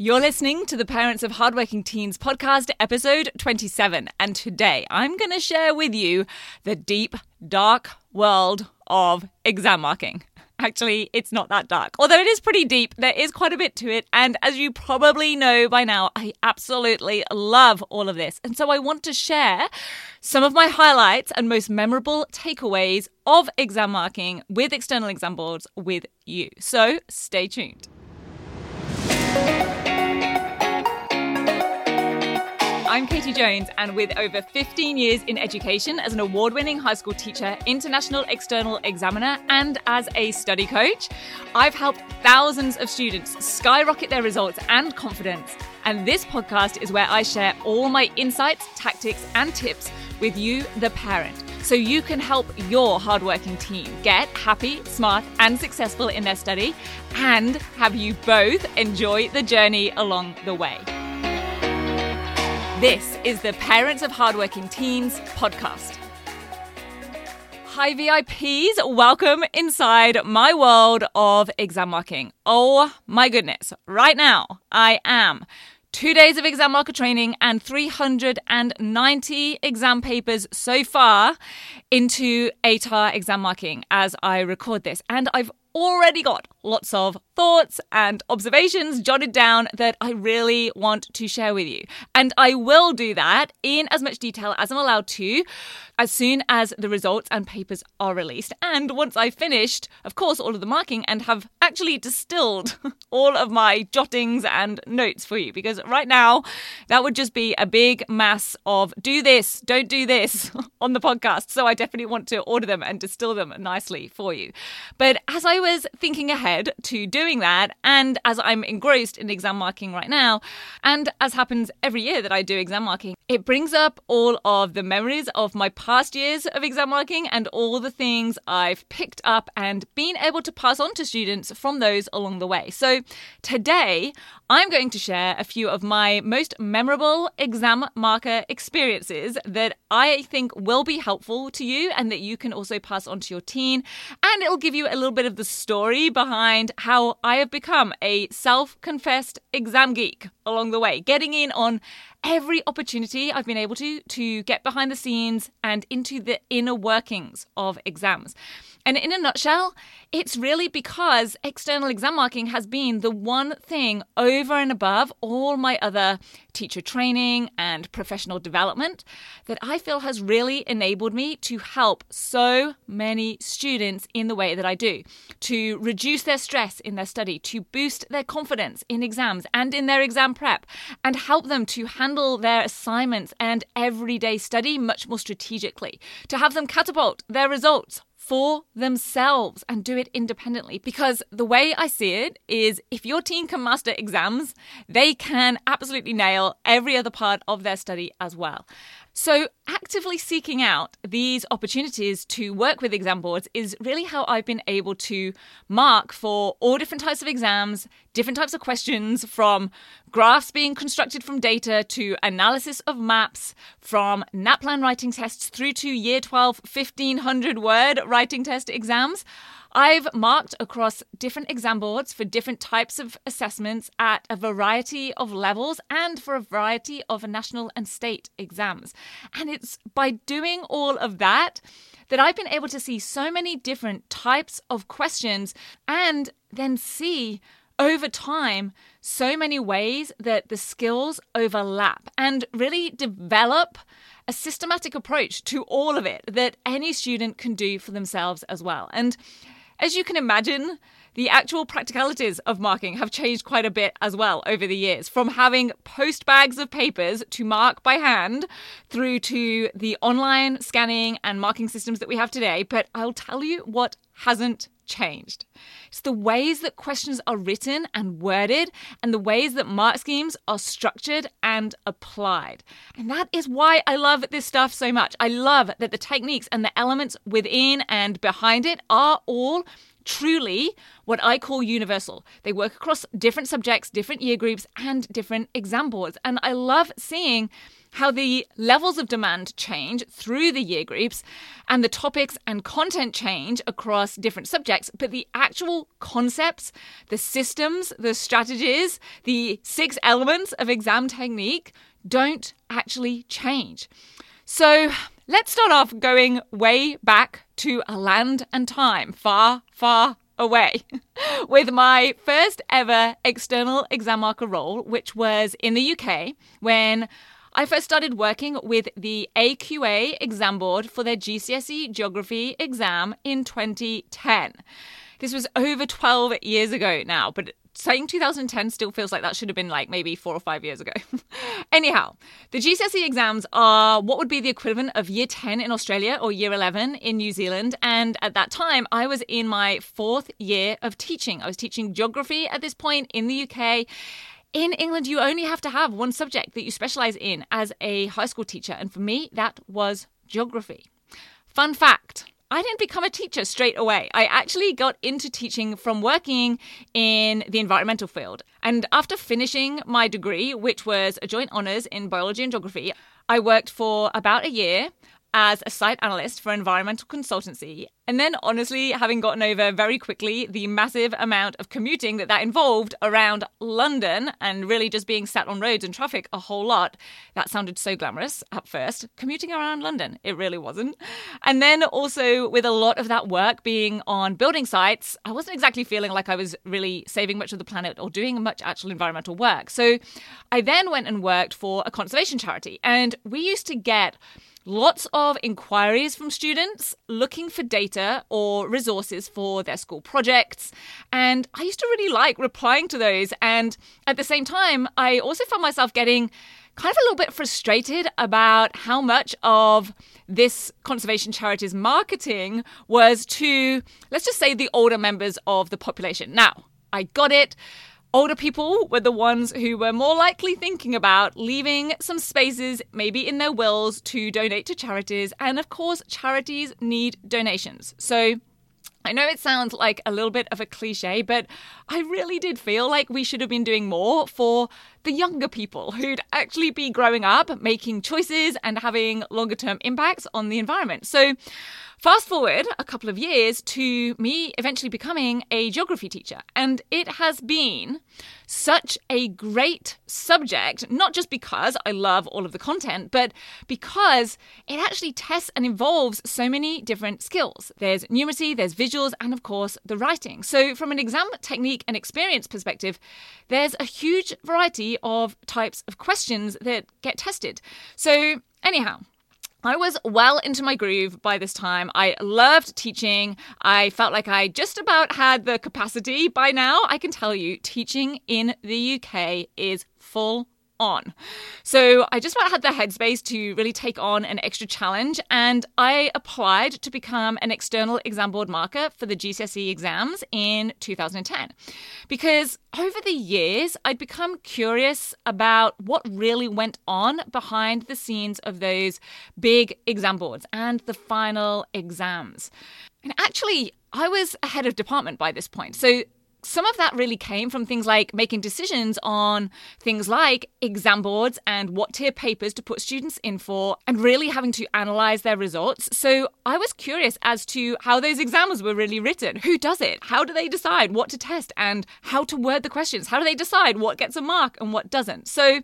You're listening to the Parents of Hardworking Teens podcast, episode 27. And today I'm going to share with you the deep, dark world of exam marking. Actually, it's not that dark. Although it is pretty deep, there is quite a bit to it. And as you probably know by now, I absolutely love all of this. And so I want to share some of my highlights and most memorable takeaways of exam marking with external exam boards with you. So stay tuned. I'm Katie Jones, and with over 15 years in education as an award winning high school teacher, international external examiner, and as a study coach, I've helped thousands of students skyrocket their results and confidence. And this podcast is where I share all my insights, tactics, and tips with you, the parent, so you can help your hardworking team get happy, smart, and successful in their study, and have you both enjoy the journey along the way. This is the Parents of Hardworking Teens podcast. Hi, VIPs. Welcome inside my world of exam marking. Oh my goodness. Right now, I am two days of exam marker training and 390 exam papers so far into ATAR exam marking as I record this. And I've already got lots of thoughts and observations jotted down that I really want to share with you. And I will do that in as much detail as I'm allowed to as soon as the results and papers are released. And once I've finished, of course, all of the marking and have actually distilled all of my jottings and notes for you. Because right now, that would just be a big mass of do this, don't do this on the podcast. So I definitely want to order them and distill them nicely for you. But as I was thinking ahead to doing that, and as I'm engrossed in exam marking right now, and as happens every year that I do exam marking, it brings up all of the memories of my past years of exam marking and all the things I've picked up and been able to pass on to students from those along the way. So today, I'm going to share a few of my most memorable exam marker experiences that I think will be helpful to you and that you can also pass on to your teen. And it'll give you a little bit of the story behind how I have become a self confessed exam geek along the way, getting in on every opportunity I've been able to to get behind the scenes and into the inner workings of exams. And in a nutshell, it's really because external exam marking has been the one thing over and above all my other teacher training and professional development that I feel has really enabled me to help so many students in the way that I do, to reduce their stress in their study, to boost their confidence in exams and in their exam prep, and help them to handle their assignments and everyday study much more strategically, to have them catapult their results for themselves and do it independently. Because the way I see it is if your teen can master exams, they can absolutely nail every other part of their study as well. So, actively seeking out these opportunities to work with exam boards is really how I've been able to mark for all different types of exams, different types of questions, from graphs being constructed from data to analysis of maps, from NAPLAN writing tests through to Year 12 1500 word writing test exams. I've marked across different exam boards for different types of assessments at a variety of levels and for a variety of national and state exams. And it's by doing all of that that I've been able to see so many different types of questions and then see over time so many ways that the skills overlap and really develop a systematic approach to all of it that any student can do for themselves as well. And as you can imagine, the actual practicalities of marking have changed quite a bit as well over the years, from having post bags of papers to mark by hand through to the online scanning and marking systems that we have today. But I'll tell you what hasn't changed. It's the ways that questions are written and worded, and the ways that mark schemes are structured and applied. And that is why I love this stuff so much. I love that the techniques and the elements within and behind it are all truly what I call universal. They work across different subjects, different year groups, and different exam boards. And I love seeing how the levels of demand change through the year groups and the topics and content change across different subjects, but the actual concepts, the systems, the strategies, the six elements of exam technique don't actually change. So let's start off going way back to a land and time far, far away with my first ever external exam marker role, which was in the UK when I first started working with the AQA exam board for their GCSE geography exam in 2010. This was over 12 years ago now, but saying 2010 still feels like that should have been like maybe four or five years ago. Anyhow, the GCSE exams are what would be the equivalent of year 10 in Australia or year 11 in New Zealand. And at that time, I was in my fourth year of teaching. I was teaching geography at this point in the UK. In England, you only have to have one subject that you specialize in as a high school teacher. And for me, that was geography. Fun fact I didn't become a teacher straight away. I actually got into teaching from working in the environmental field. And after finishing my degree, which was a joint honours in biology and geography, I worked for about a year as a site analyst for environmental consultancy. And then, honestly, having gotten over very quickly the massive amount of commuting that that involved around London and really just being sat on roads and traffic a whole lot, that sounded so glamorous at first. Commuting around London, it really wasn't. And then also, with a lot of that work being on building sites, I wasn't exactly feeling like I was really saving much of the planet or doing much actual environmental work. So I then went and worked for a conservation charity. And we used to get lots of inquiries from students looking for data or resources for their school projects. And I used to really like replying to those. And at the same time, I also found myself getting kind of a little bit frustrated about how much of this conservation charity's marketing was to, let's just say, the older members of the population. Now, I got it. Older people were the ones who were more likely thinking about leaving some spaces, maybe in their wills, to donate to charities. And of course, charities need donations. So I know it sounds like a little bit of a cliche, but I really did feel like we should have been doing more for the younger people who'd actually be growing up, making choices, and having longer term impacts on the environment. So Fast forward a couple of years to me eventually becoming a geography teacher, and it has been such a great subject, not just because I love all of the content, but because it actually tests and involves so many different skills. There's numeracy, there's visuals, and of course, the writing. So, from an exam technique and experience perspective, there's a huge variety of types of questions that get tested. So, anyhow, I was well into my groove by this time. I loved teaching. I felt like I just about had the capacity by now. I can tell you, teaching in the UK is full on. So I just had the headspace to really take on an extra challenge, and I applied to become an external exam board marker for the GCSE exams in 2010. Because over the years, I'd become curious about what really went on behind the scenes of those big exam boards and the final exams. And actually, I was a head of department by this point. So some of that really came from things like making decisions on things like exam boards and what tier papers to put students in for, and really having to analyze their results. So I was curious as to how those exams were really written. Who does it? How do they decide what to test and how to word the questions? How do they decide what gets a mark and what doesn't? So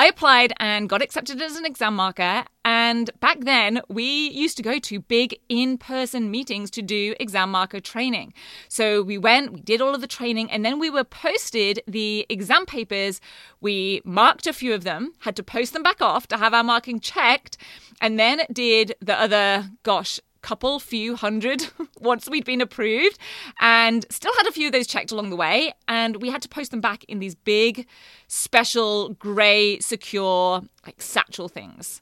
I applied and got accepted as an exam marker. And back then, we used to go to big in person meetings to do exam marker training. So we went, we did all of the training, and then we were posted the exam papers. We marked a few of them, had to post them back off to have our marking checked, and then did the other, gosh, couple, few hundred once we'd been approved, and still had a few of those checked along the way. And we had to post them back in these big, special, grey, secure like satchel things.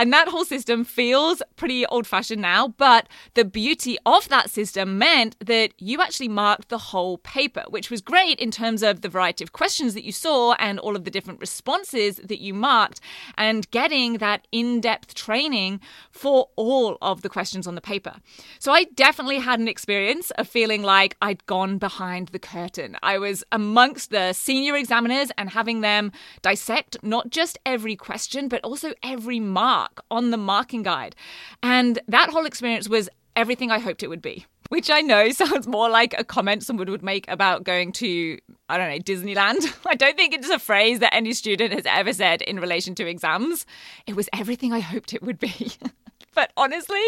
And that whole system feels pretty old fashioned now, but the beauty of that system meant that you actually marked the whole paper, which was great in terms of the variety of questions that you saw and all of the different responses that you marked, and getting that in depth training for all of the questions on the paper. So I definitely had an experience of feeling like I'd gone behind the curtain. I was amongst the senior examiners and having them dissect not just every question, but also every mark mark on the marking guide. And that whole experience was everything I hoped it would be. Which I know sounds more like a comment someone would make about going to, I don't know, Disneyland. I don't think it's a phrase that any student has ever said in relation to exams. It was everything I hoped it would be. but honestly,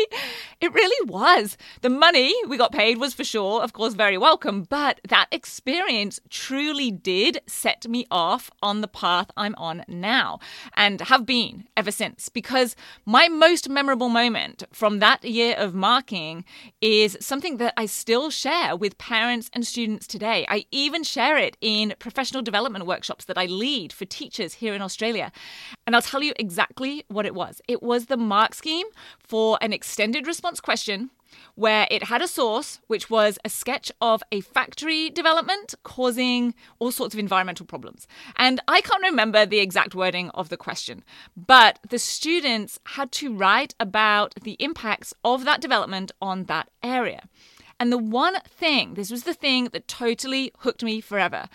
it really was. The money we got paid was for sure, of course, very welcome, but that experience truly did set me off on the path I'm on now and have been ever since. Because my most memorable moment from that year of marking is something that I still share with parents and students today. I even share it in professional development workshops that I lead for teachers here in Australia. And I'll tell you exactly what it was. It was the mark scheme for an extended response question where it had a source, which was a sketch of a factory development causing all sorts of environmental problems. And I can't remember the exact wording of the question, but the students had to write about the impacts of that development on that area. And the one thing, this was the thing that totally hooked me forever,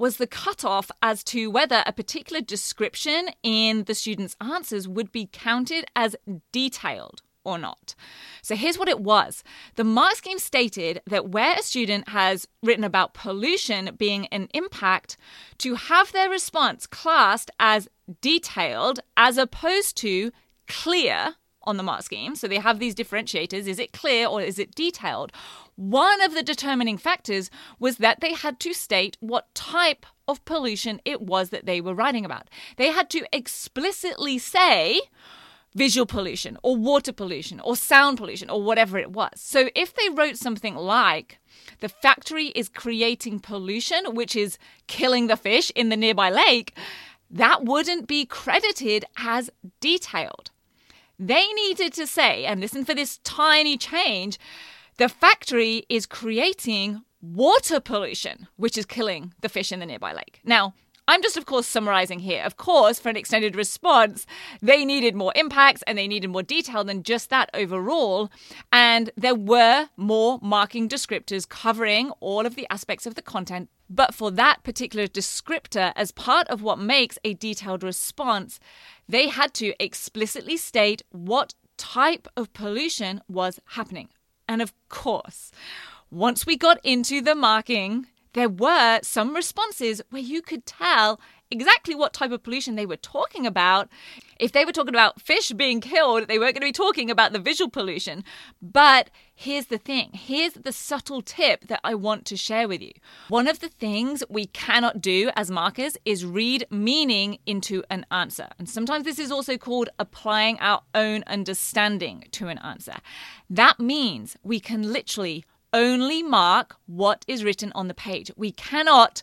was the cutoff as to whether a particular description in the student's answers would be counted as detailed or not. So here's what it was the mark scheme stated that where a student has written about pollution being an impact, to have their response classed as detailed as opposed to clear on the mark scheme. So they have these differentiators is it clear or is it detailed? One of the determining factors was that they had to state what type of pollution it was that they were writing about. They had to explicitly say visual pollution or water pollution or sound pollution or whatever it was. So if they wrote something like, the factory is creating pollution, which is killing the fish in the nearby lake, that wouldn't be credited as detailed. They needed to say, and listen for this tiny change, the factory is creating water pollution, which is killing the fish in the nearby lake. Now, I'm just, of course, summarizing here. Of course, for an extended response, they needed more impacts and they needed more detail than just that overall. And there were more marking descriptors covering all of the aspects of the content. But for that particular descriptor, as part of what makes a detailed response, they had to explicitly state what type of pollution was happening. And of course, once we got into the marking, there were some responses where you could tell exactly what type of pollution they were talking about. If they were talking about fish being killed, they weren't going to be talking about the visual pollution. But here's the thing here's the subtle tip that I want to share with you. One of the things we cannot do as markers is read meaning into an answer. And sometimes this is also called applying our own understanding to an answer. That means we can literally only mark what is written on the page. We cannot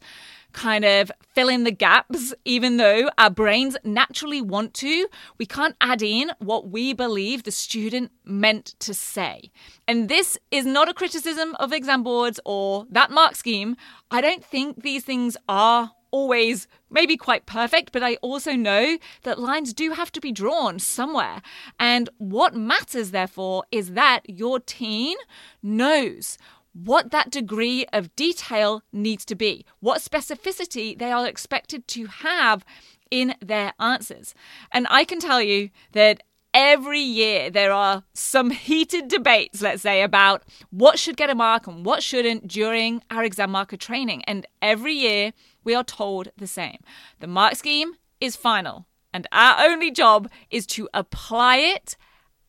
kind of fill in the gaps, even though our brains naturally want to. We can't add in what we believe the student meant to say. And this is not a criticism of exam boards or that mark scheme. I don't think these things are always maybe quite perfect, but I also know that lines do have to be drawn somewhere. And what matters, therefore, is that your teen knows what that degree of detail needs to be, what specificity they are expected to have in their answers. And I can tell you that every year there are some heated debates, let's say, about what should get a mark and what shouldn't during our exam marker training. And every year we are told the same the mark scheme is final, and our only job is to apply it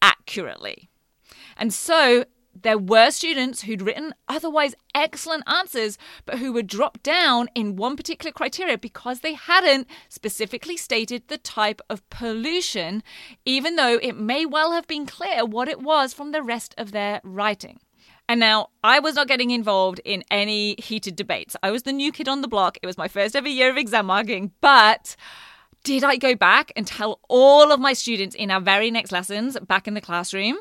accurately. And so there were students who'd written otherwise excellent answers, but who were dropped down in one particular criteria because they hadn't specifically stated the type of pollution, even though it may well have been clear what it was from the rest of their writing. And now I was not getting involved in any heated debates. I was the new kid on the block. It was my first ever year of exam marking, but Did I go back and tell all of my students in our very next lessons back in the classroom?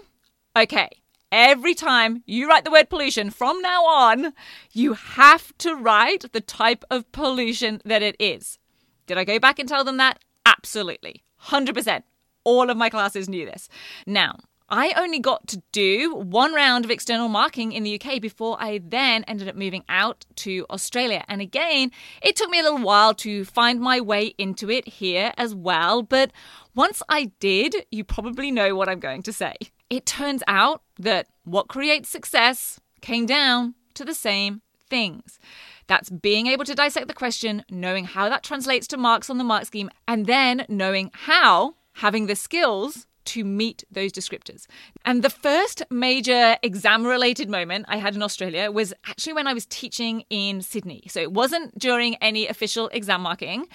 Okay, every time you write the word pollution from now on, you have to write the type of pollution that it is. Did I go back and tell them that? Absolutely. 100%. All of my classes knew this. Now, I only got to do one round of external marking in the UK before I then ended up moving out to Australia. And again, it took me a little while to find my way into it here as well. But once I did, you probably know what I'm going to say. It turns out that what creates success came down to the same things. That's being able to dissect the question, knowing how that translates to marks on the mark scheme, and then knowing how having the skills to meet those descriptors. And the first major exam related moment I had in Australia was actually when I was teaching in Sydney. So it wasn't during any official exam marking.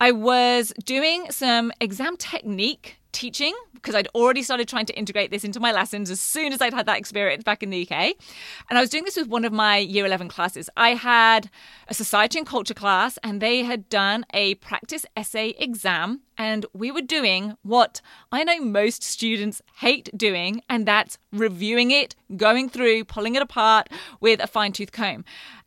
I was doing some exam technique teaching because I'd already started trying to integrate this into my lessons as soon as I'd had that experience back in the UK. And I was doing this with one of my year 11 classes. I had a society and culture class, and they had done a practice essay exam. And we were doing what I know most students hate doing, and that's reviewing it, going through, pulling it apart with a fine tooth comb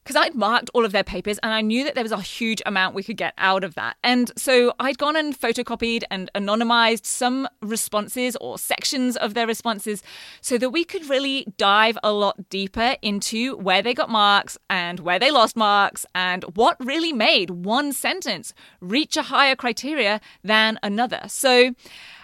because I'd marked all of their papers and I knew that there was a huge amount we could get out of that. And so I'd gone and photocopied and anonymized some responses or sections of their responses so that we could really dive a lot deeper into where they got marks and where they lost marks and what really made one sentence reach a higher criteria than another. So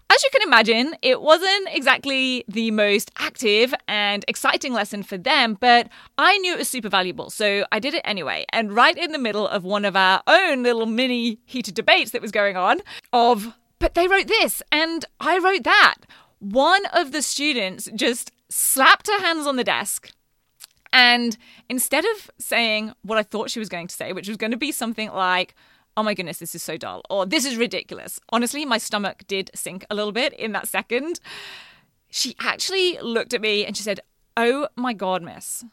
as you can imagine, it wasn't exactly the most active and exciting lesson for them, but I knew it was super valuable, so I did it anyway. And right in the middle of one of our own little mini heated debates that was going on, of, but they wrote this and I wrote that, one of the students just slapped her hands on the desk. And instead of saying what I thought she was going to say, which was going to be something like, oh my goodness, this is so dull, or this is ridiculous. Honestly, my stomach did sink a little bit in that second. She actually looked at me and she said, oh my God, miss,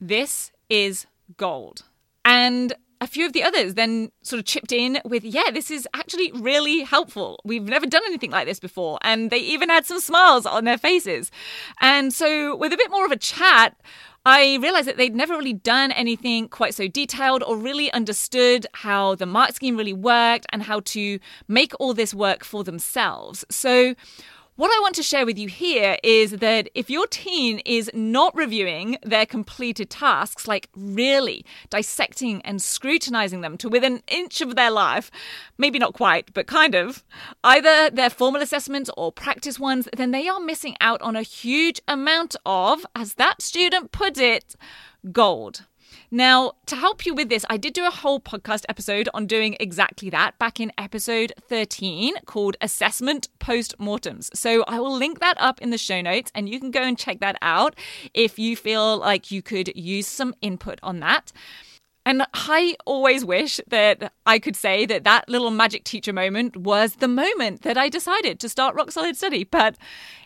this is gold. And a few of the others then sort of chipped in with, yeah, this is actually really helpful. We've never done anything like this before. And they even had some smiles on their faces. And so, with a bit more of a chat, I realized that they'd never really done anything quite so detailed or really understood how the mark scheme really worked and how to make all this work for themselves. So, what I want to share with you here is that if your teen is not reviewing their completed tasks, like really dissecting and scrutinizing them to within an inch of their life, maybe not quite, but kind of, either their formal assessments or practice ones, then they are missing out on a huge amount of, as that student put it, gold. Now, to help you with this, I did do a whole podcast episode on doing exactly that back in episode 13 called Assessment Postmortems. So I will link that up in the show notes and you can go and check that out if you feel like you could use some input on that. And I always wish that I could say that that little magic teacher moment was the moment that I decided to start Rock Solid Study, but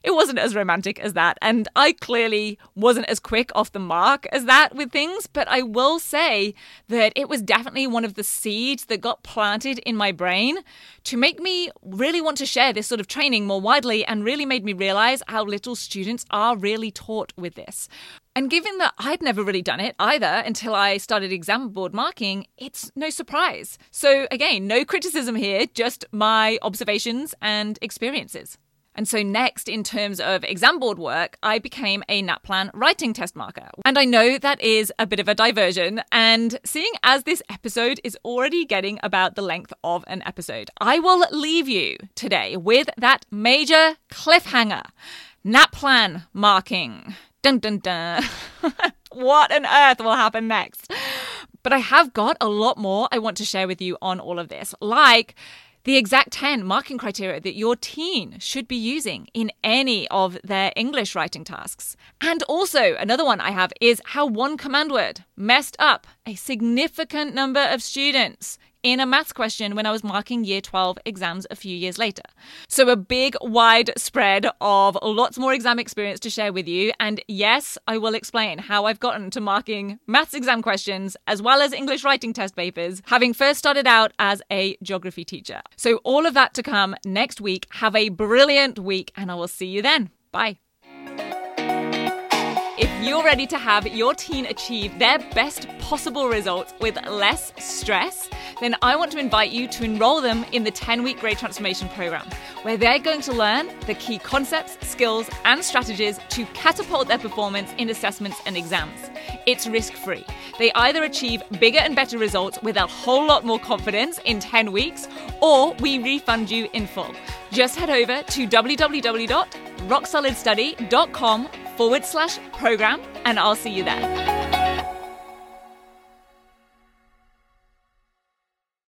it wasn't as romantic as that. And I clearly wasn't as quick off the mark as that with things, but I will say that it was definitely one of the seeds that got planted in my brain to make me really want to share this sort of training more widely and really made me realize how little students are really taught with this. And given that I'd never really done it either until I started exam board marking, it's no surprise. So, again, no criticism here, just my observations and experiences. And so, next, in terms of exam board work, I became a NAPLAN writing test marker. And I know that is a bit of a diversion. And seeing as this episode is already getting about the length of an episode, I will leave you today with that major cliffhanger NAPLAN marking. Dun dun dun. what on earth will happen next? But I have got a lot more I want to share with you on all of this, like the exact 10 marking criteria that your teen should be using in any of their English writing tasks. And also, another one I have is how one command word messed up a significant number of students in a maths question when I was marking year 12 exams a few years later. So, a big, wide spread of lots more exam experience to share with you. And yes, I will explain how I've gotten to marking maths exam questions as well as English writing test papers, having first started out as a geography teacher. So, all of that to come next week. Have a brilliant week, and I will see you then. Bye. You're ready to have your teen achieve their best possible results with less stress, then I want to invite you to enroll them in the 10 week grade transformation program, where they're going to learn the key concepts, skills, and strategies to catapult their performance in assessments and exams. It's risk free. They either achieve bigger and better results with a whole lot more confidence in 10 weeks, or we refund you in full. Just head over to www.rocksolidstudy.com forward slash program, and I'll see you there.